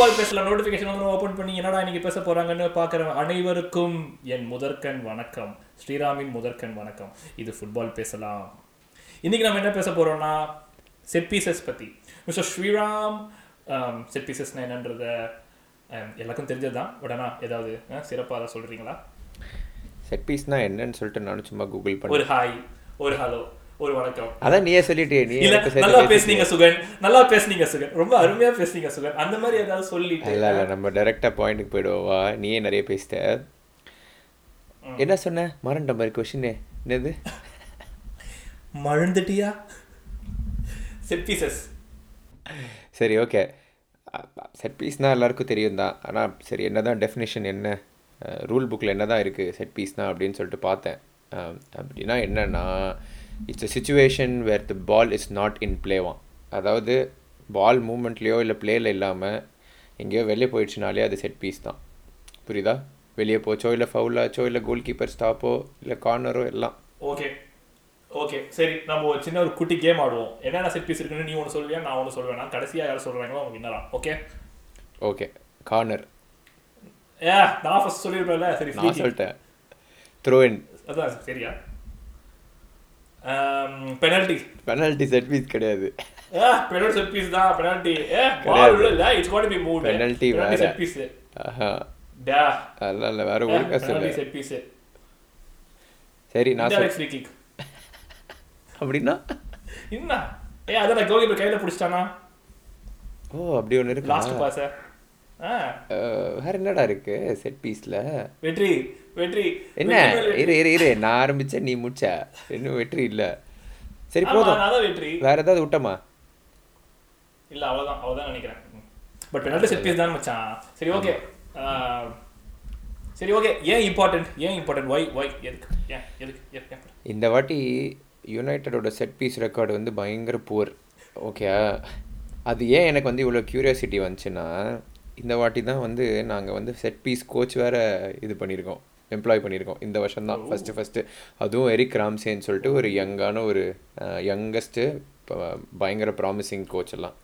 Football பேசல notification வந்து open பண்ணி என்னடா இன்னைக்கு பேச போறாங்கன்னு பார்க்குற அனைவருக்கும் என் முதற்கண் வணக்கம். ஸ்ரீராமின் முதற்கண் வணக்கம். இது ஃபுட்பால் பேசலாம். இன்னைக்கு நம்ம என்ன பேச போறோம்னா செட் பீசஸ் பத்தி. மிஸ்டர் ஸ்ரீராம் செட் பீசஸ்னா என்னன்றத எல்லாருக்கும் தெரிஞ்சது தான் பட் ஆனால் ஏதாவது சிறப்பாக சொல்றீங்களா? செட் பீஸ்னா என்னன்னு சொல்லிட்டு நானும் சும்மா கூகுள் ஒரு பண்ணேன். ஹாய் ஒரு ஹலோ ஒரு வணக்கம். அதான் நீயே சொல்லிட்டே நீ நல்லா. பேசுனீங்க சுகன். நல்லா பேசுனீங்க சுகன். ரொம்ப அருமையா பேசுனீங்க சுகன். அந்த மாதிரி ஏதாவது சொல்லிட்டு இல்ல இல்ல நம்ம டைரக்டா பாயிண்ட்டுக்கு போயிடுவோம். வா நீயே நிறைய பேசிட்ட. என்ன சொன்ன? மறண்ட மாதிரி கொஷின் என்னது? மழுந்துட்டியா செட் பீசஸ் சரி ஓகே செட் பீஸ்னால் எல்லாருக்கும் தெரியும் தான். ஆனால் சரி என்ன தான் டெஃபினேஷன் என்ன ரூல் புக்கில் என்ன தான் இருக்குது செட் பீஸ்னா அப்படின்னு சொல்லிட்டு பார்த்தேன். அப்படின்னா என்னன்னா it's a situation where the ball is not in பிளேவான் அதாவது பால் மூமெண்ட்லேயோ இல்லை பிளேயில் இல்லாமல் எங்கேயோ வெளியே போயிடுச்சுனாலே அது செட் பீஸ் தான். புரியுதா? வெளியே போச்சோ இல்லை ஃபவுலாச்சோ இல்லை கோல் கீப்பர் ஸ்டாப்போ இல்லை கார்னரோ எல்லாம். ஓகே ஓகே சரி நம்ம ஒரு சின்ன ஒரு குட்டி கேம் ஆடுவோம். என்னென்ன செட் பீஸ் இருக்குன்னு நீ ஒன்று சொல்வியா நான் ஒன்று சொல்வேன் நான் கடைசியா யார் சொல்றாங்களோ அவங்க வின்னரா ஓகே ஓகே கார்னர் ஏ நான் ஃபர்ஸ்ட் சொல்லிருப்பேன்ல சரி நான். சொல்லிட்டேன். த்ரோ இன் அதான் சரியா? பெனல்டி பெனால்ட்டி செட் பீஸ் கிடையாது. ஏ பெனல்டி செட் பீஸ் தான் பெனல்டி ஏ பால் கிடையாது. உள்ள இல்ல it's code B move Penalty வேற. செட் பீஸ் ஆஹா. டா அதெல்லாம் இல்லை வேற ஒழுங்கா பெனல்டி சொல்லு. செட் பீஸ் சரி நான் சொல் இன்டைரக்ட் ஃப்ரீ கிக் அப்படின்னா? என்ன? ஏ அதான் கோல் கீப்பர் கையில பிடிச்சிட்டானா? ஓ அப்படி ஒன்று இருக்கு லாஸ்ட் பாஸ் ஆ வேற என்னடா இருக்கு செட் பீஸ்ல வெற்றி வெற்றி. என்ன. இரு இரு இரு. நான் ஆரம்பிச்சேன் நீ முடிச்ச. இன்னும் வெற்றி இல்ல. சரி போதும். வேற ஏதாவது விட்டமா? இல்ல அவ்வளவுதான். அவ்வளவுதான் நினைக்கிறேன். பட் பெனல்டி செட் பீஸ் தான் மச்சான். சரி ஓகே சரி ஓகே ஏன் இம்பார்ட்டன்ட் ஏன் இம்பார்ட்டன்ட் ஒய் ஒய் எதுக்கு? ஏன்? எதுக்கு? இந்த வாட்டி யுனைட்டடோட செட் பீஸ் ரெக்கார்டு வந்து பயங்கர புவர் ஓகே அது ஏன் எனக்கு வந்து இவ்வளோ க்யூரியாசிட்டி வந்துச்சுன்னா இந்த வாட்டி தான் வந்து நாங்கள் வந்து செட் பீஸ் கோச் வேற இது பண்ணியிருக்கோம். எம்ப்ளாய் பண்ணியிருக்கோம். இந்த வருஷம் தான். ஃபஸ்ட்டு ஃபஸ்ட்டு அதுவும் எரிக் ராம்சேன்னு சொல்லிட்டு ஒரு யங்கான ஒரு யங்கஸ்ட்டு பயங்கர ப்ராமிசிங் கோச் எல்லாம்.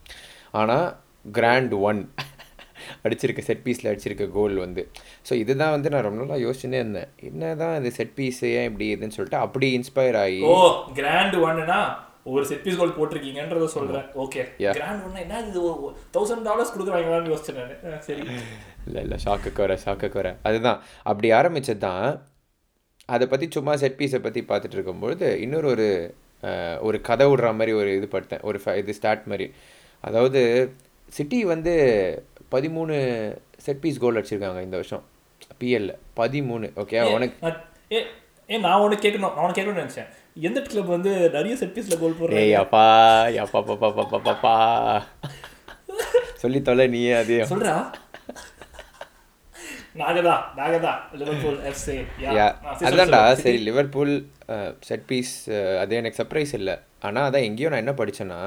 ஆனால் கிராண்ட் ஒன் அடிச்சிருக்க செட் பீஸில் அடிச்சிருக்க கோல் வந்து. ஸோ இதுதான் வந்து நான் ரொம்ப நாளாக யோசிச்சுனே இருந்தேன். என்ன தான் இது செட் பீஸ் ஏன் இப்படி இதுன்னு சொல்லிட்டு அப்படி இன்ஸ்பயர் ஆகி ஓ கிராண்ட் ஒன்னுனா ஒரு செட் பீஸ் கோல் போட்டிருக்கீங்கன்றத சொல்றேன். ஓகே. கிராண்ட் ஒன்னு என்ன இது? தௌசண்ட் டாலர்ஸ் கொடுக்குறாங்களான்னு யோசிச்சேன் சரி. இல்லை இல்லை ஷாக்கு வர ஷாக்கு வர. அதுதான். அப்படி ஆரம்பிச்சது தான் அதை பற்றி சும்மா செட் பீஸை பற்றி பார்த்துட்டு இருக்கும்பொழுது இன்னொரு ஒரு ஒரு கதை விடுற மாதிரி ஒரு இது படுத்தேன். ஒரு இது ஸ்டார்ட் மாதிரி. அதாவது சிட்டி வந்து பதிமூணு செட் பீஸ் கோல் அடிச்சிருக்காங்க இந்த வருஷம். பிஎல்ல பதிமூணு. ஓகே உனக்கு ஏ ஏ நான் ஒன்று கேட்கணும். நான் ஒன்று கேட்கணும்னு நினைச்சேன். எந்த கிளப் வந்து நிறைய செட் பீஸ்ல கோல் போடுறாங்க? ஏய் அப்பா அப்பா பாப்பா பாப்பா பாப்பா சொல்லி தொலை நீயே அதே சொல்றா? நாகதா நாகதா லிவர்பூல் எஃப்சி அதான்டா சரி லிவர்பூல் செட் பீஸ் அது எனக்கு சர்ப்ரைஸ் இல்லை. ஆனால் அதான் எங்கேயோ நான் என்ன படித்தேன்னா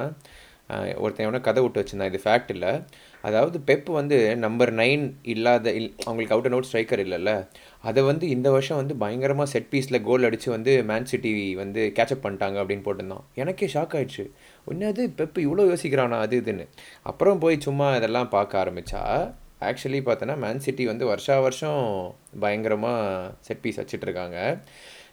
ஒருத்தன் எவனோ கதை விட்டு வச்சுருந்தான். இது ஃபேக்ட் இல்லை. அதாவது பெப் வந்து நம்பர் நைன் இல்லாத இல் அவங்களுக்கு அவுட் அண்ட் அவுட் ஸ்ட்ரைக்கர் இல்லைல்ல. அதை வந்து இந்த வருஷம் வந்து பயங்கரமாக செட் பீஸில் கோல் அடித்து வந்து மேன் சிட்டி வந்து கேட்சப் பண்ணிட்டாங்க அப்படின்னு போட்டிருந்தான். எனக்கே ஷாக் ஆயிடுச்சு. ஒன்றாவது பெப் இவ்வளோ யோசிக்கிறானா அது இதுன்னு. அப்புறம் போய் சும்மா இதெல்லாம் பார்க்க ஆரம்பித்தா ஆக்சுவலி பார்த்தோன்னா மேன் சிட்டி வந்து வருஷா வருஷம் பயங்கரமாக செட் பீஸ் வச்சிட்ருக்காங்க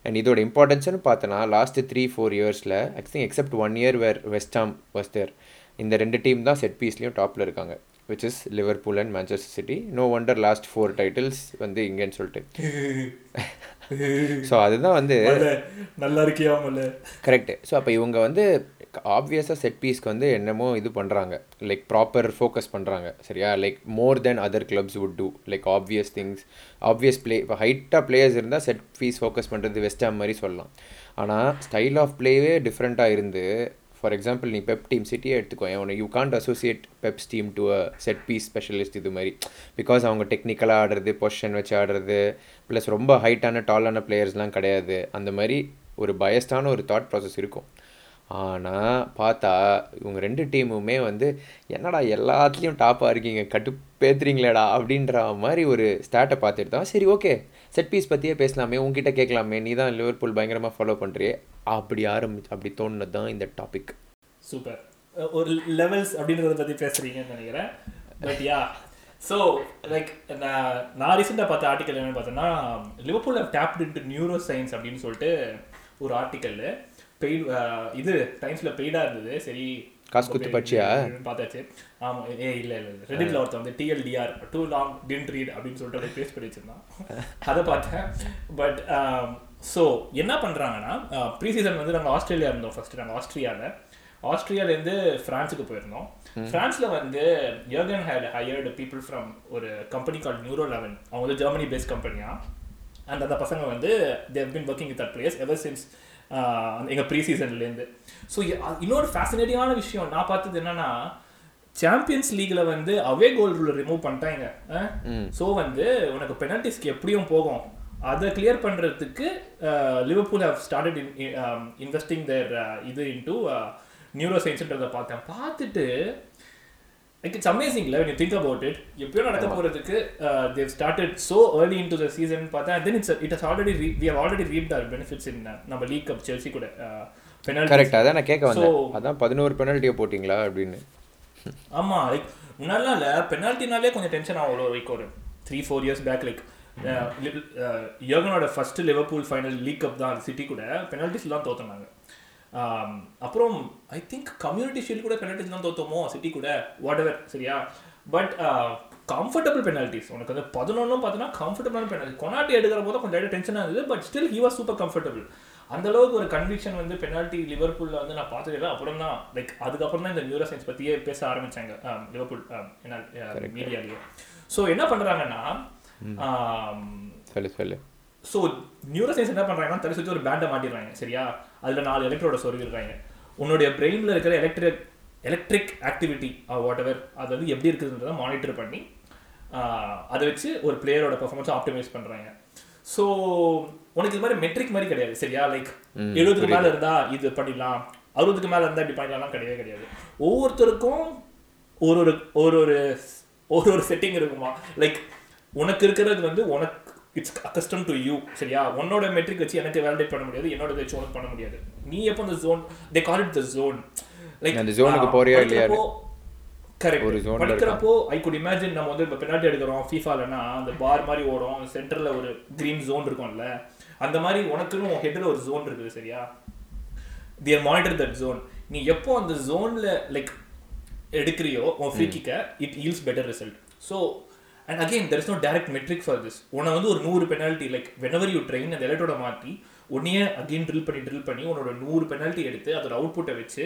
அண்ட் இதோட இம்பார்ட்டன்ஸ்னு பார்த்தோன்னா லாஸ்ட்டு த்ரீ ஃபோர் இயர்ஸில் actually except one year where West Ham வஸ்தர் இந்த ரெண்டு டீம் தான் செட் பீஸ்லேயும் டாப்பில் இருக்காங்க which is Liverpool and Manchester City no wonder last four titles வந்து இங்கேன்னு சொல்லிட்டு. ஸோ அதுதான் வந்து நல்லா இருக்கியா கரெக்டு ஸோ அப்போ இவங்க வந்து ஆப்வியஸாக செட் பீஸ்க்கு வந்து என்னமோ இது பண்ணுறாங்க லைக் ப்ராப்பர் ஃபோக்கஸ் பண்ணுறாங்க சரியா? Like more then other clubs would do like obvious things obvious play இப்போ ஹைட்டாக பிளேயர்ஸ் இருந்தால் செட் பீஸ் ஃபோக்கஸ் பண்ணுறது வெஸ்டாம் மாதிரி சொல்லலாம். ஆனால் ஸ்டைல் ஆஃப் பிளேவே டிஃப்ரெண்ட்டாக இருந்து ஃபார் எக்ஸாம்பிள் நீ பெப் டீம் சிட்டியே எடுத்துக்கோ உனக்கு you can't associate Pep's team to a set piece specialist இது மாதிரி. பிகாஸ் அவங்க டெக்னிக்கலாக ஆடுறது பொஷன் வச்சு ஆடுறது ப்ளஸ் ரொம்ப ஹைட்டான டாலான பிளேயர்ஸ்லாம் கிடையாது. அந்த மாதிரி ஒரு பயஸ்டான ஒரு தாட் ப்ராசஸ் இருக்கும். ஆனால் பார்த்தா இவங்க ரெண்டு டீமுமே வந்து என்னடா எல்லாத்துலேயும் டாப்பாக இருக்கீங்க கட்டுப்பேத்துறீங்களேடா அப்படின்ற மாதிரி ஒரு ஸ்டாட்டை பார்த்துட்டு தான் சரி ஓகே செட் பீஸ் பற்றியே பேசலாமே உங்ககிட்ட கேட்கலாமே நீ தான் லிவர்பூல் பயங்கரமாக ஃபாலோ பண்ணுறியே அப்படி ஆரம்பி அப்படி தோணுனது தான் இந்த டாபிக் சூப்பர் ஒரு லெவல்ஸ் அப்படின்றத பற்றி பேசுறீங்கன்னு நினைக்கிறேன். பட் யா ஸோ லைக் நான் நான் ரீசெண்டாக பார்த்த ஆர்டிக்கல் என்னென்னு பார்த்தோன்னா Liverpool have into neuro science அப்படின்னு சொல்லிட்டு ஒரு ஆர்டிக்கல் பெய்டு இது டைம்ஸில் பெய்டாக இருந்தது. சரி காசு குத்து படிச்சியா? பார்த்தாச்சு. ஆமா ஏ இல்ல இல்ல ரெடிட்ல ஒருத்தன் வந்து TLDR too long didn't read அப்படின்னு சொல்லிட்டு பேஸ்ட் பண்ணி வச்சிருந்தான். அதை பார்த்தேன். பட் ஸோ என்ன பண்றாங்கன்னா ப்ரீ சீசன் வந்து நாங்கள் ஆஸ்திரேலியா இருந்தோம் ஃபர்ஸ்ட் நாங்கள் ஆஸ்திரியாவில் ஆஸ்திரேலியாலேருந்து ஃப்ரான்ஸுக்கு போயிருந்தோம். ஃப்ரான்ஸில் வந்து யோகன் ஹேட் ஹையர்டு பீப்புள் ஃப்ரம் ஒரு கம்பெனி கால் நியூரோ லெவன் அவங்க வந்து ஜெர்மனி பேஸ்ட் கம்பெனியா அண்ட் அந்த பசங்க வந்து they've been working with that place ever since எங்கள் ப்ரீ சீசன்லேருந்து ஸோ இன்னொரு ஃபேசினேட்டிங்கான விஷயம் நான் பார்த்தது என்னன்னா சாம்பியன்ஸ் லீக்ல வந்து அவே கோல் ரூல் ரிமூவ் பண்ணிட்டாங்க. ஸோ வந்து உனக்கு பெனல்டிஸ்க்கு எப்படியும் போகும். அதை கிளியர் பண்றதுக்கு Liverpool have started investing their இது இன்டூ நியூரோ சயின்ஸ்ன்றதை பார்த்தேன். பார்த்துட்டு லைக் இட்ஸ் அமேசிங்ல when you think about it. எப்பயோ நடக்க போறதுக்கு they've started so early in to the season பார்த்தா then it's it has already we have already reaped our benefits in நம்ம லீக் கப் செல்சி கூட பெனல்டி கரெக்ட் அதான் நான் கேட்க வந்தேன். அதான் பதினோரு பெனல்ட்டியை போட்டிங்களா அப்படின்னு. ஆமா லைக் முன்னாடிலாம் இல்ல. பெனால்ட்டினாலே கொஞ்சம் டென்ஷன் ஆகும் லைக் ஒரு three four years back like யோகனோட first Liverpool final league cup தான் சிட்டி கூட. பெனால்டிஸ் தான் தோத்துனாங்க. அப்புறம் ஐ திங்க் கம்யூனிட்டி ஷீல்ட் கூட பெனால்டிஸ் தான் தோத்தோமோ சிட்டி கூட வாட் எவர் சரியா பட் கம்ஃபர்டபுள் பெனால்டிஸ் உனக்கு வந்து பதினொன்றும் பார்த்தீங்கன்னா கம்ஃபர்டபுளான பெனால்டி கொனாட்டி எடுக்கிற போது கொஞ்சம் டென்ஷனாக இருந்தது but still he was super comfortable அந்த அளவுக்கு ஒரு கன்விக்ஷன் வந்து பெனால்ட்டி லிவர்பூல்ல வந்து நான் பார்த்தது இல்லை. அப்புறம் தான் லைக் அதுக்கப்புறம் தான் இந்த நியூரோ சயின்ஸ் பற்றியே பேச ஆரம்பிச்சாங்க. um, லிவர்பூல் மீடியாலேயே ஸோ என்ன பண்ணுறாங்கன்னா சொல்லு சொல்லு. ஸோ நியூரோ சயின்ஸ் என்ன பண்ணுறாங்கன்னா தலை சுற்றி ஒரு பேண்டை மாட்டிடுறாங்க சரியா? அதில் நாலு எலக்ட்ரோட சொருகிடுறாங்க உன்னுடைய பிரெயினில் இருக்கிற electric electric activity what ever அது வந்து எப்படி இருக்குதுன்றதை மானிட்டர் பண்ணி அதை வச்சு ஒரு பிளேயரோட பெர்ஃபார்மன்ஸை ஆப்டிமைஸ் பண்ணுறாங்க ஸோ உனக்கு இது மாதிரி மெட்ரிக் மாதிரி கிடையாது சரியா? லைக் எழுபதுக்கு மேலே இருந்தா இது பண்ணிடலாம் அறுபதுக்கு மேலே இருந்தால் இப்படி பண்ணிடலாம் கிடையவே கிடையாது. ஒவ்வொருத்தருக்கும் ஒரு ஒரு ஒரு ஒரு ஒரு ஒரு செட்டிங் இருக்குமா? லைக் உனக்கு இருக்கிறது வந்து உனக்கு இட்ஸ் அக்கஸ்டம் டு யூ சரியா? உன்னோட மெட்ரிக் வச்சு எனக்கு வேலிடேட் பண்ண முடியாது என்னோட வச்சு உனக்கு பண்ண முடியாது. நீ எப்போ அந்த zone they call it the zone like அந்த zone க்கு போறியா இல்லையா? கரெக்ட் ஒரு ல படிக்கிறப்போ ஐ குட் இமேஜின் நம்ம வந்து இப்போ பெனால்ட்டி எடுக்கிறோம் ஃபீஃபாலனா அந்த பார் மாதிரி ஓடும் சென்டர்ல ஒரு கிரீன் ஜோன் இருக்கும்ல. அந்த மாதிரி உனக்குன்னு உன் ஹெட்ல ஒரு ஜோன் இருக்குது சரியா? தியர் மானிட்டர் தட் ஜோன் நீ எப்போ அந்த ஜோன்ல லைக் எடுக்கிறியோ உன் free கிக்க it yields better result so and again there is no direct metric for this உன்னை வந்து ஒரு நூறு penalty like whenever you train அந்த எலக்ட்ரோட மாற்றி உன்னையே அகைன் ட்ரில் பண்ணி ட்ரில் பண்ணி உன்னோட நூறு பெனால்ட்டி எடுத்து அதோட அவுட்புட்டை வச்சு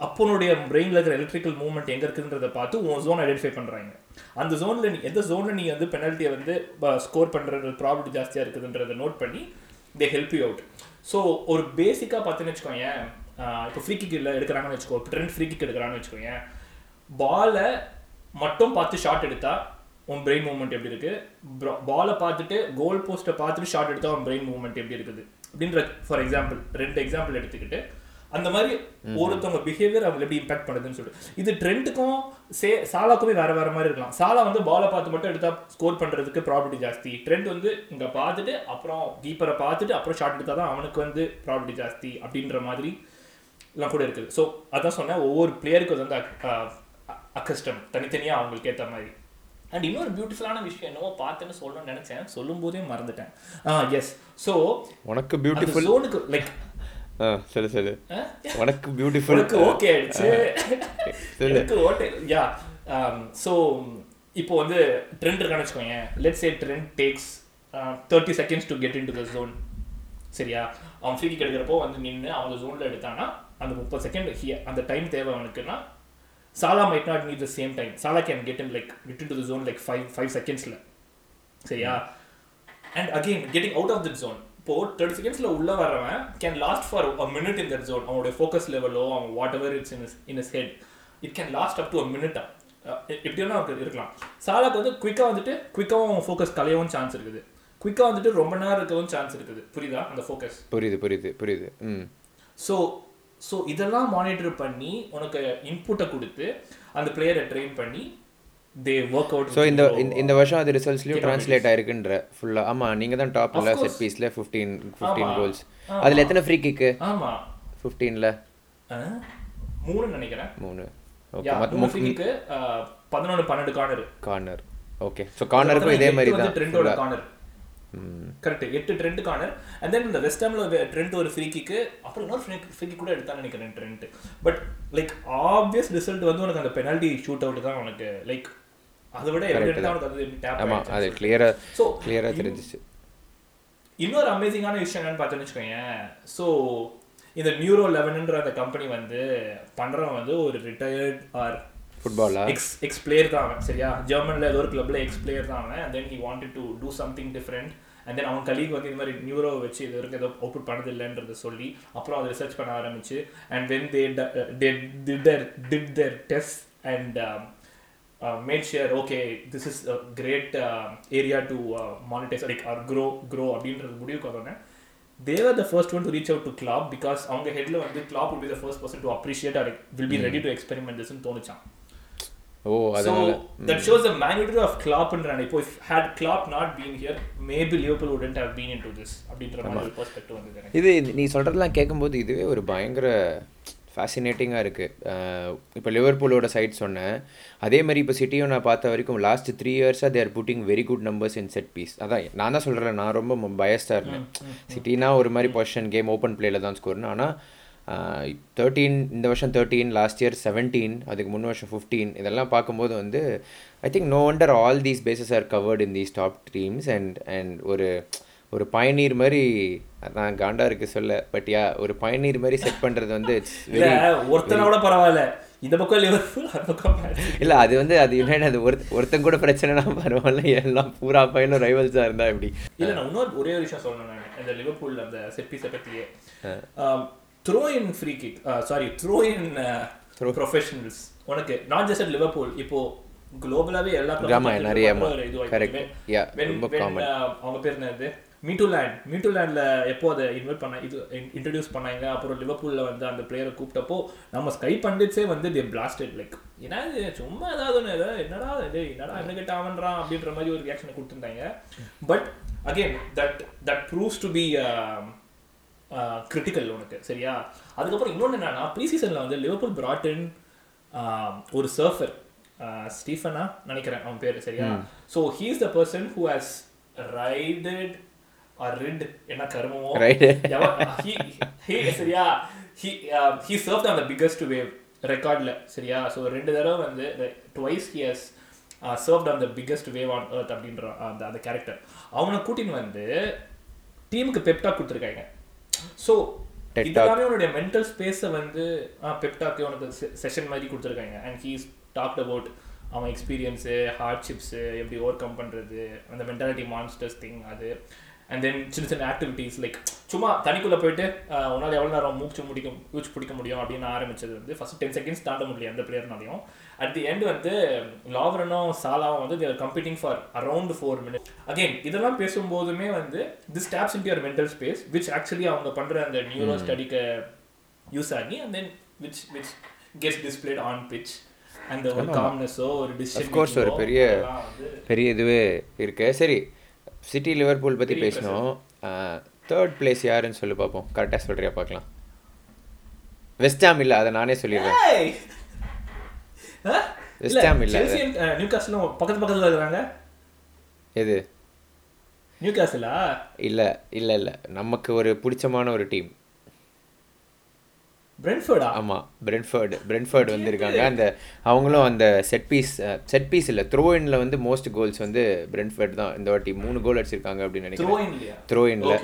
அப்போ உன்னுடைய பிரெயின்ல இருக்கிற எலக்ட்ரிக்கல் மூவ்மெண்ட் எங்க இருக்குன்றத பார்த்து உன் ஜோன் ஐடென்டிஃபை பண்றாங்க. அந்த ஜோன்ல நீ எந்த ஜோன்ல நீ வந்து பெனால்ட்டியை வந்து ஸ்கோர் பண்றது ப்ராபிலிட்டி ஜாஸ்தியா இருக்குதுன்றத நோட் பண்ணி they help you out so ஒரு பேசிக்காக பார்த்துன்னு வச்சுக்கோங்க இப்போ ஃப்ரீ கிக் இல்லை எடுக்கிறாங்கன்னு வச்சுக்கோ ட்ரெண்ட் ஃப்ரீ கிக் எடுக்கிறான்னு வச்சுக்கோங்க பாலை மட்டும் பார்த்து ஷாட் எடுத்தா உன் பிரெயின் மூவ்மெண்ட் எப்படி இருக்கு பாலை பார்த்துட்டு கோல் போஸ்ட்டை பார்த்துட்டு ஷாட் எடுத்தா உன் பிரெயின் மூவ்மெண்ட் எப்படி இருக்குது அப்படின்ற ஃபார் எக்ஸாம்பிள் ரெண்டு எக்ஸாம்பிள் எடுத்துக்கிட்டு அந்த மாதிரி ஒருத்தவங்க பிஹேவியர் அவங்க எப்படி இம்பாக்ட் பண்ணுதுன்னு சொல்லிட்டு இது ட்ரெண்டுக்கும் சே சாலாக்குமே வேற வேற மாதிரி இருக்கலாம் சாலா வந்து பாலை பார்த்து மட்டும் எடுத்தா ஸ்கோர் பண்றதுக்கு ப்ராபிலிட்டி ஜாஸ்தி ட்ரெண்ட் வந்து இங்க பார்த்துட்டு அப்புறம் கீப்பரை பார்த்துட்டு அப்புறம் ஷாட் எடுத்தா தான் அவனுக்கு வந்து ப்ராபிலிட்டி ஜாஸ்தி அப்படின்ற மாதிரி எல்லாம் கூட இருக்குது ஸோ அதான் சொன்னேன் ஒவ்வொரு பிளேயருக்கு வந்து அக்கஸ்டம் தனித்தனியாக அவங்களுக்கு ஏற்ற மாதிரி அண்ட் இன்னொரு பியூட்டிஃபுல்லான விஷயம் என்னவோ பார்த்தேன்னு சொல்லணும்னு நினைச்சேன். சொல்லும் போதே மறந்துட்டேன். ஆ எஸ் ஸோ உனக்கு பியூட்டிஃபுல் ஜோனுக்கு லைக் சொல்லு சொல்லு உனக்கு பியூட்டிஃபுல் ஓகே ஆயிடுச்சு. ஓகே யா ஸோ இப்போ வந்து ட்ரெண்ட் இருக்கான்னு வச்சுக்கோங்க let's a Trent takes thirty seconds to get in to the zone சரியா? அவன் ஃப்ரீ எடுக்கிறப்போ வந்து நின்று அவன் ஜோனில் எடுத்தானா அந்த முப்பது செகண்ட் அந்த டைம் தேவை அவனுக்குன்னா Salah might not need the same time Salah can get in like get in to the zone like five five செகண்ட்ஸில் சரியா? And again getting out of that zone இப்போ தேர்ட்டி செகண்ட்ஸில் உள்ள வரவன் can last for a minute in that zone அவனுடைய focus லெவலோ அவன் whatever it's in in his head it can last up to a மினிட்டா எப்படி வேணா அவனுக்கு இருக்கலாம். சாலாக்கு வந்து குயிக்காக வந்துட்டு குயிக்காகவும் அவன் ஃபோக்கஸ் கலையவும் சான்ஸ் இருக்குது. குயிக்காக வந்துட்டு ரொம்ப நேரம் இருக்கவும் சான்ஸ் இருக்குது. புரியுதா? அந்த ஃபோக்கஸ் புரியுது புரியுது புரியுது. ம். ஸோ ஸோ இதெல்லாம் மானிட்டர் பண்ணி உனக்கு இன்புட்டை கொடுத்து அந்த பிளேயரை ட்ரெயின் பண்ணி தே ஒர்க் அவுட் ஸோ இந்த இந்த- வருஷம் அது ரிசல்ட்ஸ்லையும் ட்ரான்ஸ்லேட் ஆயிருக்குன்ற ஃபுல்லாக ஆமாம் நீங்கள் தான் course. செட் பீஸில் ஃபிஃப்டீன் ஃபிஃப்டீன். கோல்ஸ். அதில் எத்தனை ஃப்ரீ கிக்கு ஆமா. ஃபிஃப்டீனில்? மூணு நினைக்கிறேன். மூணு. ஓகே மற்ற மூணு ஃப்ரீக்கு பதினொன்று பன்னெண்டு கார்னர் கார்னர் ஓகே ஸோ கார்னருக்கும் இதே மாதிரி தான் ட்ரெண்டோட கார்னர் கரெக்ட் எட்டு ட்ரெண்ட் கார்னர் அண்ட் தென் இந்த வெஸ்ட் ஹாம்ல ட்ரெண்ட் ஒரு ஃப்ரீ கிக்கு அப்புறம் இன்னொரு ஃப்ரீ ஃப்ரீ கூட எடுத்தான்னு நினைக்கிறேன் Trent but like obvious result வந்து உனக்கு அந்த பெனால்டி ஷூட் அவுட் தான் உனக்கு லைக் அதை விட ஆமாம் அது கிளியராக ஸோ கிளியராக தெரிஞ்சிச்சு. இன்னொரு அமேசிங்கான விஷயம் என்னன்னு பார்த்தோன்னு வச்சுக்கோங்க ஸோ இந்த நியூரோ லெவன்ன்ற அந்த கம்பெனி வந்து பண்றவன் வந்து ஒரு ரிட்டையர்ட் ஆர் ஃபுட்பாலா எக்ஸ் எக்ஸ் பிளேயர் தான் அவன் சரியா? ஜெர்மன்ல ஏதோ ஒரு கிளப்ல எக்ஸ் பிளேயர் தான் அவன். Then he wanted to do something different and then அவன் கலீக் வந்து இந்த மாதிரி நியூரோ வச்சு இது வரைக்கும் ஏதோ அவுட்புட் பண்ணது இல்லைன்றத சொல்லி அப்புறம் அதை ரிசர்ச் பண்ண ஆரம்பிச்சு. And when they did their test and made sure okay this is great area to monetize like our grow grow அப்படின்றது முடிவுக்கு வந்தோடனே they were the first one to reach out to Klopp because அவங்க ஹெட்ல வந்து Klopp be the first person to appreciate or will be ready to experiment this தோணுச்சான் ஓ அதனால. Shows the magnitude of Klopp and இப்போ if had Klopp not been here maybe Liverpool wouldn't have been into this அப்படின்ற மாதிரி perspective எனக்கு. இது நீ சொல்கிறதெல்லாம் கேட்கும்போது இதுவே ஒரு பயங்கர ஃபேசினேட்டிங்காக இருக்குது இப்போ லிவர்பூலோட சைட் சொன்னேன். அதே மாதிரி இப்போ சிட்டியும் நான் பார்த்த வரைக்கும் லாஸ்ட் த்ரீ இயர்ஸாக they're putting very good numbers in set piece அதான் நான் தான் சொல்கிறேன் நான் ரொம்ப பயஸ்டாக இருந்தேன். சிட்டினா ஒரு மாதிரி பொசிஷன் கேம் ஓப்பன் பிளேல தான் ஸ்கோர்னு ஆனால் தேர்ட்டீன் இந்த வருஷம் தேர்ட்டீன் லாஸ்ட் இயர் செவன்டீன் அதுக்கு முன் வருஷம் ஃபிஃப்டீன் இதெல்லாம் பார்க்கும்போது வந்து I think no wonder all these bases are covered in these top teams and and ஒரு ஒரு பயனீர் மாதிரி அதான் காண்டா இருக்கு சொல்ல பட் யா ஒரு பயனீர் மாதிரி செட் பண்ணுறது வந்து ஒருத்தனோட பரவாயில்ல. இந்த பக்கம். இல்லை அது வந்து அது என்னென்ன அது ஒரு ஒருத்தன் கூட பிரச்சனைனா பரவாயில்ல எல்லாம் பூரா பையனும் ரைவல்ஸாக இருந்தால் எப்படி? இல்ல நான் இன்னொரு ஒரே ஒரு விஷயம் சொல்லணும் நான் இந்த லிவர்பூல் அந்த செட் பீஸை பத்தியே. Throw in free kick sorry throw in professionals உனக்கு நாட் ஜஸ்ட் லிவர்பூல் இப்போ குளோபலாவே எல்லா நிறைய uh, அவங்க பேர் என்னது மீட்டு லேண்ட் மீட்டு லேண்ட்ல எப்போ அதை இன்வைட் பண்ண இது இன்ட்ரடியூஸ் பண்ணாங்க. அப்புறம் லிவர்பூல்ல வந்து அந்த பிளேயரை கூப்பிட்டப்போ நம்ம ஸ்கை பண்டிட்ஸே வந்து தே பிளாஸ்டட் லைக் ஏன்னா சும்மா ஏதாவது ஒன்று ஏதாவது என்னடா இது என்னடா என்ன கிட்ட அவன்றான் அப்படின்ற மாதிரி ஒரு ரியாக்ஷனை கொடுத்துருந்தாங்க. But again that that proves to be critical உனக்கு சரியா? அதுக்கப்புறம் இன்னொன்று என்னன்னா ப்ரீ சீசனில் வந்து லிவர்பூல் பிராட்டன் ஒரு சர்ஃபர் ஸ்டீஃபனா நினைக்கிறேன் அவன் பேர் சரியா? So he is the person who has rided or rid என்ன கருமமோ? சரியா? He he surf on the biggest wave ரெக்கார்டில் சரியா? ஸோ ரெண்டு தடவை வந்து twice he has surfed on the biggest wave on earth அப்படின்ற அந்த அந்த கேரக்டர் அவனை கூட்டின்னு வந்து டீமுக்கு பெப்டாக் கொடுத்துருக்காங்க. ஸோ இதெல்லாமே உன்னுடைய மென்டல் ஸ்பேஸை வந்து பெப்டாக்கு உனக்கு செஷன் மாதிரி கொடுத்துருக்காங்க. அண்ட் ஹீஸ் டாக்ட் அபவுட் அவன் எக்ஸ்பீரியன்ஸு ஹார்ட்ஷிப்ஸு எப்படி ஓவர் கம் பண்ணுறது அந்த மென்டாலிட்டி மான்ஸ்டர்ஸ் திங் அது. அண்ட் தென் சின்ன சின்ன ஆக்டிவிட்டீஸ் லைக் சும்மா தனிக்குள்ளே போயிட்டு உன்னால் எவ்வளோ நேரம் மூச்சு முடிக்க மூச்சு பிடிக்க முடியும் அப்படின்னு ஆரம்பிச்சது வந்து ஃபர்ஸ்ட் டென் செகண்ட்ஸ் தாண்ட முடியல எந்த பிளேயர்னாலையும் அட் தி எண்ட் வந்து லாவரனும் சாலாவும் வந்து they're competing for around four minutes again இதெல்லாம் பேசும்போதுமே வந்து this taps in your mental space which actually அவங்க பண்ணுற அந்த நியூரோ ஸ்டடிக்கு யூஸ் ஆகி and then which which gets displayed on pitch அந்த ஒரு காம்னஸோ ஒரு Of course, ஒரு பெரிய- பெரிய இதுவே இருக்கு. சரி சிட்டி லிவர்பூல் பற்றி பேசினோம். தேர்ட் பிளேஸ் யாருன்னு சொல்லி பார்ப்போம் கரெக்டாக சொல்கிறியா பார்க்கலாம். வெஸ்டாம் இல்லை அதை நானே சொல்லிடுறேன். Ham இல்ல. நியூ காஸ்லும் பக்கத்து பக்கத்துல இருக்கிறாங்க. எது? நியூ காஸ்லா இல்லை இல்லை இல்லை. நமக்கு ஒரு பிடிச்சமான ஒரு டீம் பிரென்ஃபோர்டா ஆமாம் பிரென்ஃபர்டு பிரென்ஃபர்டு வந்திருக்காங்க. அந்த அவங்களும் அந்த செட் பீஸ் செட் பீஸ் இல்லை த்ரோ இன்ல வந்து மோஸ்ட் கோல்ஸ் வந்து பிரென்ஃபர்ட் தான். இந்த வாட்டி மூணு கோல் அடிச்சிருக்காங்க அப்படின்னு நினைக்கிறேன். த்ரோ இன்ல.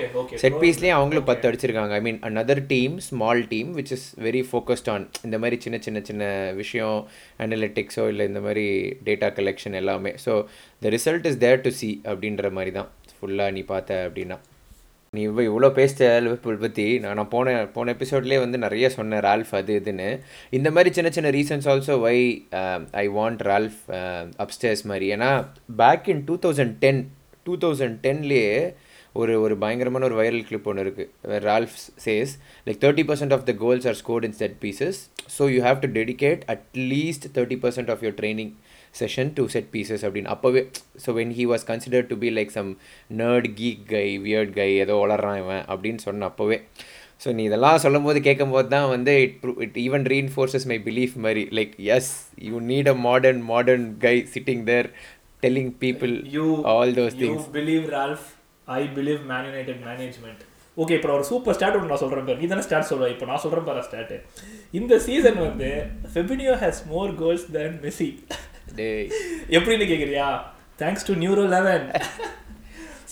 செட் பீஸ்லேயும் அவங்களும் பத்து அடிச்சிருக்காங்க. I mean another team small team which is very focused on இந்த மாதிரி சின்ன சின்ன சின்ன விஷயம் அனலிட்டிக்ஸோ இல்லை இந்த மாதிரி டேட்டா கலெக்ஷன் எல்லாமே. So the result is there to see அப்படின்ற மாதிரி தான். ஃபுல்லாக நீ பார்த்த அப்படின்னா. நீ இவ்வளோ இவ்வளோ பேசிட்ட லிவர்பூல் பற்றி நான் நான் போன போன எபிசோட்லேயே வந்து நிறைய சொன்னேன் ரால்ஃப் அது இதுன்னு. இந்த மாதிரி சின்ன சின்ன reasons also why I want Ralph um, upstairs மாதிரி. ஏன்னா back in two thousand ten two thousand டென்லேயே ஒரு ஒரு பயங்கரமான ஒரு வைரல் கிளிப் ஒன்று இருக்குது Ralph says like thirty percent of the goals are scored in set pieces so you have to dedicate at least thirty percent of your training session to set pieces அப்படின்னு. அப்போவே so when he was consider to be like some nerd geek guy weird guy ஏதோ வளர்றான் இவன் அப்படின்னு சொன்ன அப்போவே. So நீ இதெல்லாம் சொல்லும் போது கேட்கும் போது தான் வந்து it it even reinforces my belief மாதிரி. Like yes you need a modern modern guy sitting there telling people you all those things believe Ralph I believe Man United management okay இப்போ ஒரு சூப்பர் ஸ்டாட் ஒன்று நான் சொல்கிறேன் பாரு. நீ தானே start சொல்லுவ. இப்போ நான் சொல்கிறேன் பாரு ஸ்டாட்டு இந்த சீசன் வந்து Fabinho has more goals than Messi டேய். எப்படின்னு கேட்குறியா thanks to Neuro eleven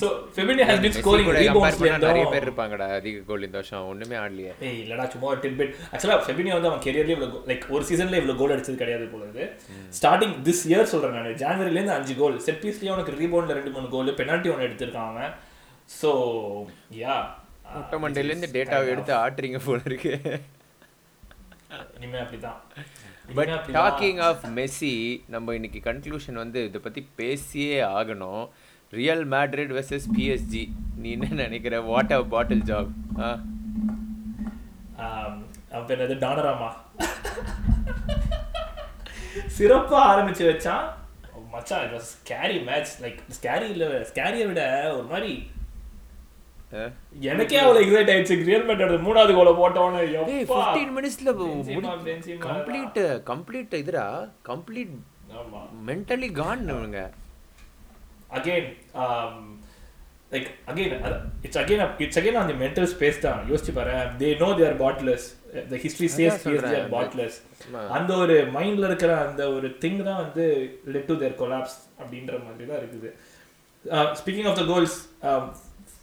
so Fabinho has been scoring பண்ணா நிறைய ரீபவுண்ட்ஸ்ல பேர் இருப்பாங்கடா அதிக கோல் இந்த வருஷம். ஒண்ணுமே ஆடலையே. ஏய் இல்லடா சும்மா ஒரு டிட்பிட் ஆக்சுவலாக ஃபெபினியோ வந்து அவன் கெரியர்லேயே இவ்வளோ லைக் ஒரு சீசன்ல இவ்வளோ கோல் அடிச்சது கிடையாது போல இது ஸ்டார்டிங் திஸ் இயர் சொல்கிறேன் நான் ஜான்வரிலேருந்து அஞ்சு கோல் செட் பீஸ்லேயே அவனுக்கு ரீபவுண்டில் ரெண்டு மூணு கோல் பெனால்ட்டி ஒன்று எடுத்திருக்கான் அவன். ஸோ யா முட்டை மண்டையிலேருந்து டேட்டாவை எடுத்து ஆட்டுறீங்க போல இருக்கு. இனிமே அப்படிதான். பட். டாக்கிங் ஆஃப் மெஸ்ஸி நம்ம இன்னைக்கு கன்க்ளூஷன் வந்து இதை பற்றி பேசியே ஆகணும். ரியல் மேட்ரிட் வெர்சஸ் பிஎஸ்ஜி நீ என்ன நினைக்கிற? வாட் அ பாட்டில் ஜாப் பேர் என்னது? டானராமா. சிறப்பா ஆரம்பிச்சு வச்சான். மச்சான் it was scary match like scary இல்ல ஸ்கேரியை விட ஒரு மாதிரி? எனக்கே அவ்வளவு எக்ஸைட் ஆயிடுச்சு. ரியல் மேட்டர் மூணாவது கோல போட்டவனே ஏய் எப்பா? ஃபிஃப்டீன் மினிட்ஸில் பென்சிமா, பென்சிமா. கம்ப்ளீட் கம்ப்ளீட் இதுடா கம்ப்ளீட் மென்டலி கான் இவங்க again like again it's again it's again அந்த மென்டல் ஸ்பேஸ் தான். யோசிச்சு பாரு. They know there bottleless the history chase are bottleless ஆமா. அந்த ஒரு மைண்ட்ல இருக்கிற அந்த ஒரு திங் தான் வந்து லெட் டு தேர் கொலாப்ஸ் அப்படின்ற மாதிரி தான் இருக்குது. Speaking of the goals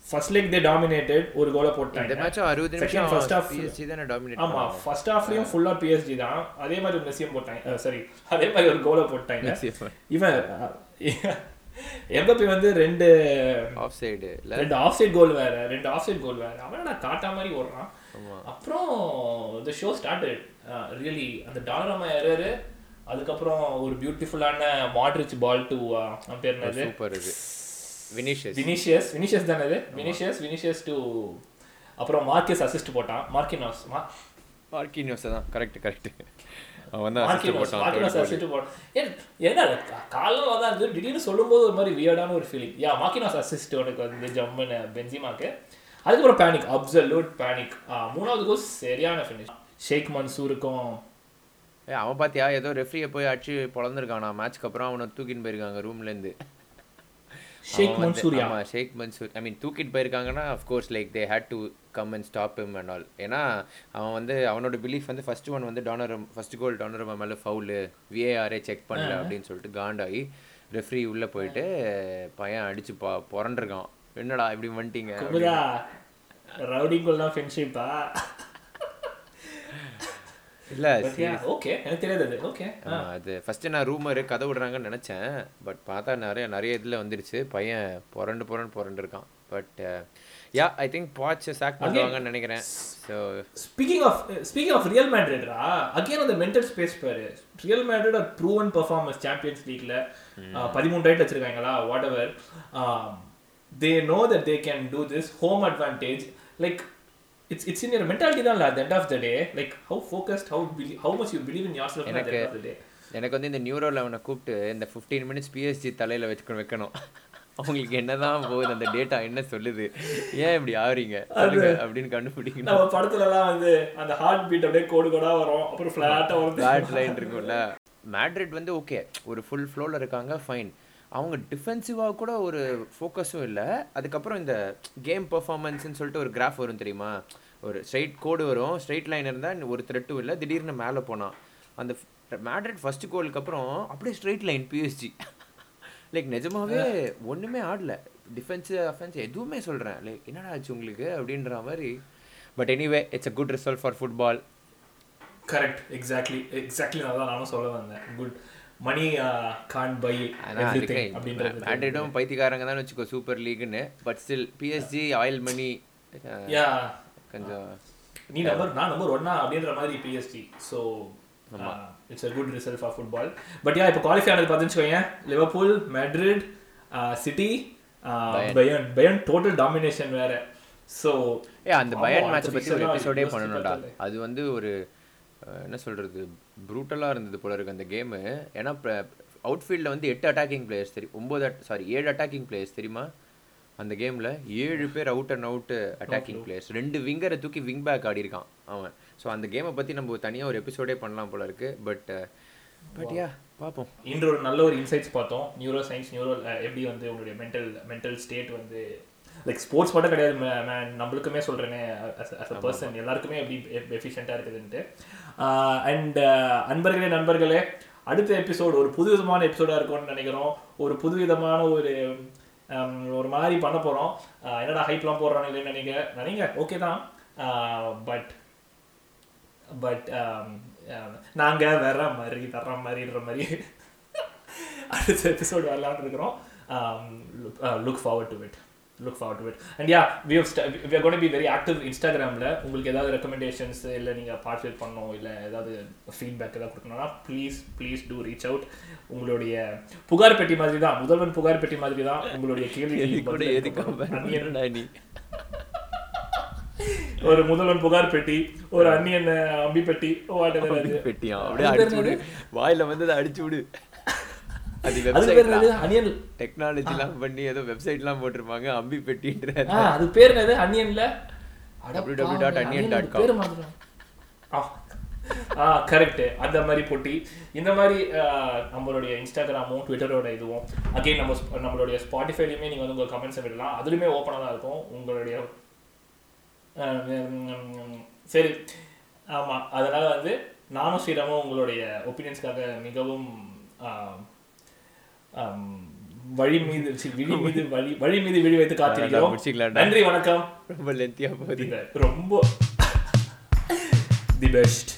first leg they dominated ஒரு கோலை இந்த போட்டாங்க மேட்சும் அறுபது Second, நிமிஷம் first half- பிஎஸ்ஜி தானே டாமினேட் ஆமா ஃபர்ஸ்ட் ஹாஃப்லயும் ஃபுல்லா பிஎஸ்ஜி தான். அதே மாதிரி மெஸ்ஸியும் போட்டாங்க. சரி அதே மாதிரி ஒரு கோலை போட்டாங்க. இவன் எம்பப்பி வந்து ரெண்டு ஆஃப் சைடு ரெண்டு ஆஃப் சைட் கோல் வேற ரெண்டு ஆஃப் சைட் கோல் வேற. அவன் நான் காட்டா மாதிரி ஓடுறான். அப்புறம் த ஷோ ஸ்டார்டட் ரியலி அந்த டாலராமா எரரு அதுக்கப்புறம் ஒரு பியூட்டிஃபுல்லான மாட்ரிச் பால் டு பேர் சூப்பர் இது. வினிஷியஸ் வினிஷியஸ் வினிஷியஸ் தானே இது வினிஷியஸ் வினிஷியஸ் டு அப்புறம் மார்க்கஸ் அசிஸ்ட் போட்டான். மார்க்கினாஸ் மார்க்கினியோஸ் தான். கரெக்ட் கரெக்ட் assist மார்க்கினோஸ் போட்டான். மார்க்கினோஸ். அசிஸ்ட் போட்டான். ஏன் என்ன காலம் தான் இருந்து திடீர்னு சொல்லும்போது ஒரு மாதிரி வியர்டான ஒரு ஃபீலிங் யா மார்க்கினோஸ் அசிஸ்ட் உனக்கு வந்து ஜம்முன்னு பென்சிமாக்கு. அதுக்கப்புறம் பேனிக் அப்சல்யூட் பேனிக் மூணாவது கோல் சரியான ஃபினிஷ் ஷேக் மன்சூருக்கும் ஏய் அவன் பாத்தியா? ஏதோ ரெஃப்ரியை போய் அடிச்சு பொழந்திருக்கானா. மேட்ச்க்கு அப்புறம் அவனை தூக்கின்னு போயிருக்காங்க ரூம்ல இருந்து. ஷேக் மன்சூரியா ஆமா ஷேக் மன்சூர். ஐ மீன் தூக்கிட்டு போயிருக்காங்கன்னா of course like they had to come and stop him and all ஏன்னா அவன் வந்து அவனோட பிலீஃப் வந்து ஃபர்ஸ்ட் ஒன் வந்து டானரம் ஃபர்ஸ்ட் கோல் டானரம் மேலே ஃபவுலு விஏஆரே செக் பண்ணல அப்படின்னு சொல்லிட்டு காண்டாகி ரெஃப்ரி உள்ள போயிட்டு பையன் அடிச்சு பா புரண்டிருக்கான் என்னடா இப்படி வந்துட்டீங்க குமுதா ரவுடிங்குள்ள ஃப்ரெண்ட்ஷிப்பா இல்ல ஓகே எனக்கு தெரியாது ஓகே அது ஃபர்ஸ்ட் நான் ரூமரு கதை விடுறாங்கன்னு நினைச்சேன். பட் பார்த்தா நிறைய நிறைய இதுல வந்துருச்சு. பையன் புரண்டு புரண்டு புரண்டு இருக்கான். பட் யா ஐ திங்க் பாட்ச் சாக் பண்ணுவாங்கன்னு நினைக்கிறேன். So speaking of speaking of real மேட்ரிட்ரா again அந்த மென்டல் ஸ்பேஸ் பாரு. Real Madrid are proven performance champions லீக்ல பதிமூணு ரைட் வச்சிருக்காங்களா? Whatever they know that they can do this home advantage like it's it's in your mentality தான் at end of the day like how focused how how much you believe in yourself at end off the day எனக்கு வந்து இந்த neuro லெவனை கூப்பிட்டு இந்த fifteen minutes PSG தலையில வச்சுக்கணும் வைக்கணும். அவங்களுக்கு என்னதான் போகுது அந்த டேட்டா என்ன சொல்லுது? ஏன் இப்படி ஆகுறீங்க? அப்படின்னு கண்டுபிடிக்கணும். நம்ம படத்துலலாம் வந்து அந்த ஹார்ட் பீட் அப்படியே கோடு கோடா வரும். அப்புறம் ஃபிளாட்டா வரும் பேட் லைன் இருக்கும்ல. மேட்ரிட் வந்து ஓகே ஒரு ஃபுல் ஃப்ளோவில் இருக்காங்க ஃபைன் அவங்க டிஃபென்சிவாக கூட ஒரு ஃபோக்கஸும் இல்லை. அதுக்கப்புறம் இந்த கேம் பெர்ஃபார்மன்ஸ்னு சொல்லிட்டு ஒரு கிராஃப் வரும் தெரியுமா? ஒரு ஸ்ட்ரைட் கோடு வரும். ஸ்ட்ரைட் லைன் இருந்தால் ஒரு த்ரெட்டும் இல்லை. திடீர்னு மேலே போனான் அந்த மேட்ரிட் ஃபர்ஸ்ட் கோலுக்கு அப்புறம் அப்படியே ஸ்ட்ரைட் லைன் பிஎஸ்ஜி லைக் நிஜமாவே ஒன்றுமே ஆடல. டிஃபென்ஸு அஃபென்ஸ் எதுவுமே சொல்கிறேன் லைக் என்னடா ஆச்சு உங்களுக்கு? அப்படின்ற மாதிரி. But anyway it's a good result for football correct exactly exactly அதான் நானும் சொல்ல வந்தேன். குட் மணி கான் பை மேட்ரிடும் பைத்தியக்காரங்க தான் வச்சுக்கோ super லீக்னு but still PSG oil money yeah கொஞ்சம் நீ நம்பர் நான் நம்பர் ஒன்னா அப்படின்ற மாதிரி PSG so it's a good result for football but yeah இப்போ குவாலிஃபை ஆனது பார்த்துச்சுக்கோங்க Liverpool Madrid City Bayern Bayern total domination வேற. ஸோ ஏ அந்த பயன் மேட்ச் பற்றி ஒரு எபிசோடே பண்ணணும்டா. அது வந்து ஒரு என்ன சொல்கிறது ப்ரூட்டலாக இருந்தது போல இருக்கு அந்த கேமு ஏன்னா அவுட்ஃபீல்டில் வந்து எட்டு அட்டாக்கிங் பிளேயர்ஸ் தெரியும். ஒம்பது சாரி ஏழு அட்டாக்கிங் பிளேயர்ஸ் தெரியுமா? அந்த கேமில் ஏழு பேர் out and out attacking players ரெண்டு விங்கரை தூக்கி விங் பேக் ஆடி இருக்கான் அவன். ஸோ அந்த கேமை பற்றி நம்ம தனியாக ஒரு எபிசோடே பண்ணலாம் போல இருக்கு. பட் பட் யா பார்ப்போம். இன்று ஒரு நல்ல ஒரு இன்சைட்ஸ் பார்த்தோம். நியூரோ சயின்ஸ் நியூரோ எப்படி வந்து உங்களுடைய மென்டல் மென்டல் ஸ்டேட் வந்து லைக் ஸ்போர்ட்ஸ் மட்டும் கிடையாது மேன் நம்மளுக்குமே சொல்கிறேனே அஸ் அ பர்சன் எல்லாருக்குமே எப்படி எஃபிஷியண்ட்டாக இருக்குதுன்ட்டு. அண்ட் அன்பர்களே நண்பர்களே அடுத்த எபிசோடு ஒரு புதுவிதமான எபிசோடாக இருக்கும்னு நினைக்கிறோம். ஒரு புதுவிதமான ஒரு ஒரு மாதிரி பண்ண போகிறோம் என்னடா ஹைப்லாம் போடுறாங்க இல்லைன்னு நினைக்க நினைங்க. ஓகே தான். பட் பட் நாங்கள் வர்ற மாதிரி தர்ற மாதிரின்ற மாதிரி அடுத்த எபிசோடு வரலான்னு இருக்கிறோம். Look forward to it look forward to it and yeah we we are gonna be very active இன்ஸ்டாகிராமில் உங்களுக்கு ஏதாவது ரெக்கமெண்டேஷன்ஸ் இல்லை நீங்கள் பார்ட்டிசிபேட் பண்ணணும் இல்லை ஏதாவது ஃபீட்பேக் ஏதாவது கொடுக்கணும்னா please please do reach out உங்களுடைய புகார் பெட்டி மாதிரி தான் முதல்வன் புகார் பெட்டி மாதிரி தான் உங்களுடைய கேள்வி ஒரு முதல்வன் புகார் பெட்டி ஒரு அந்நியன் அம்பி பெட்டி. பெட்டியா அப்படியே அடிச்சு விடு. வாயில வந்து அதை அடிச்சு விடு. அது வெப்சைட் அனியன் டெக்னாலஜிலாம் பண்ணி ஏதோ வெப்சைட்லாம் போட்டிருப்பாங்க அம்பி பெட்டின்ற அது பேர் என்னது? அன்னியன்ல www.onion.com. பேர் மறந்துட்டேன். ஆ. ஆ கரெக்ட் அந்த மாதிரி போட்டி. இந்த மாதிரி நம்மளுடைய இன்ஸ்டாகிராமும் ட்விட்டரோட இதுவும் அகைன் நம்ம நம்மளுடைய ஸ்பாட்டிஃபைலையுமே நீங்கள் வந்து உங்கள் கமெண்ட்ஸை விடலாம். அதுலையுமே ஓப்பனாக தான் இருக்கும். உங்களுடைய சரி. ஆமாம் அதனால் வந்து நானும் ஸ்ரீராமும் உங்களுடைய ஒப்பீனியன்ஸ்க்காக மிகவும் ஆம், வழி மீது விழி மீது வழி வழி மீது விழி வைத்து காத்திருக்கிறோம். நன்றி வணக்கம். ரொம்ப லென்த்தியா போகுது. ரொம்ப தி பெஸ்ட்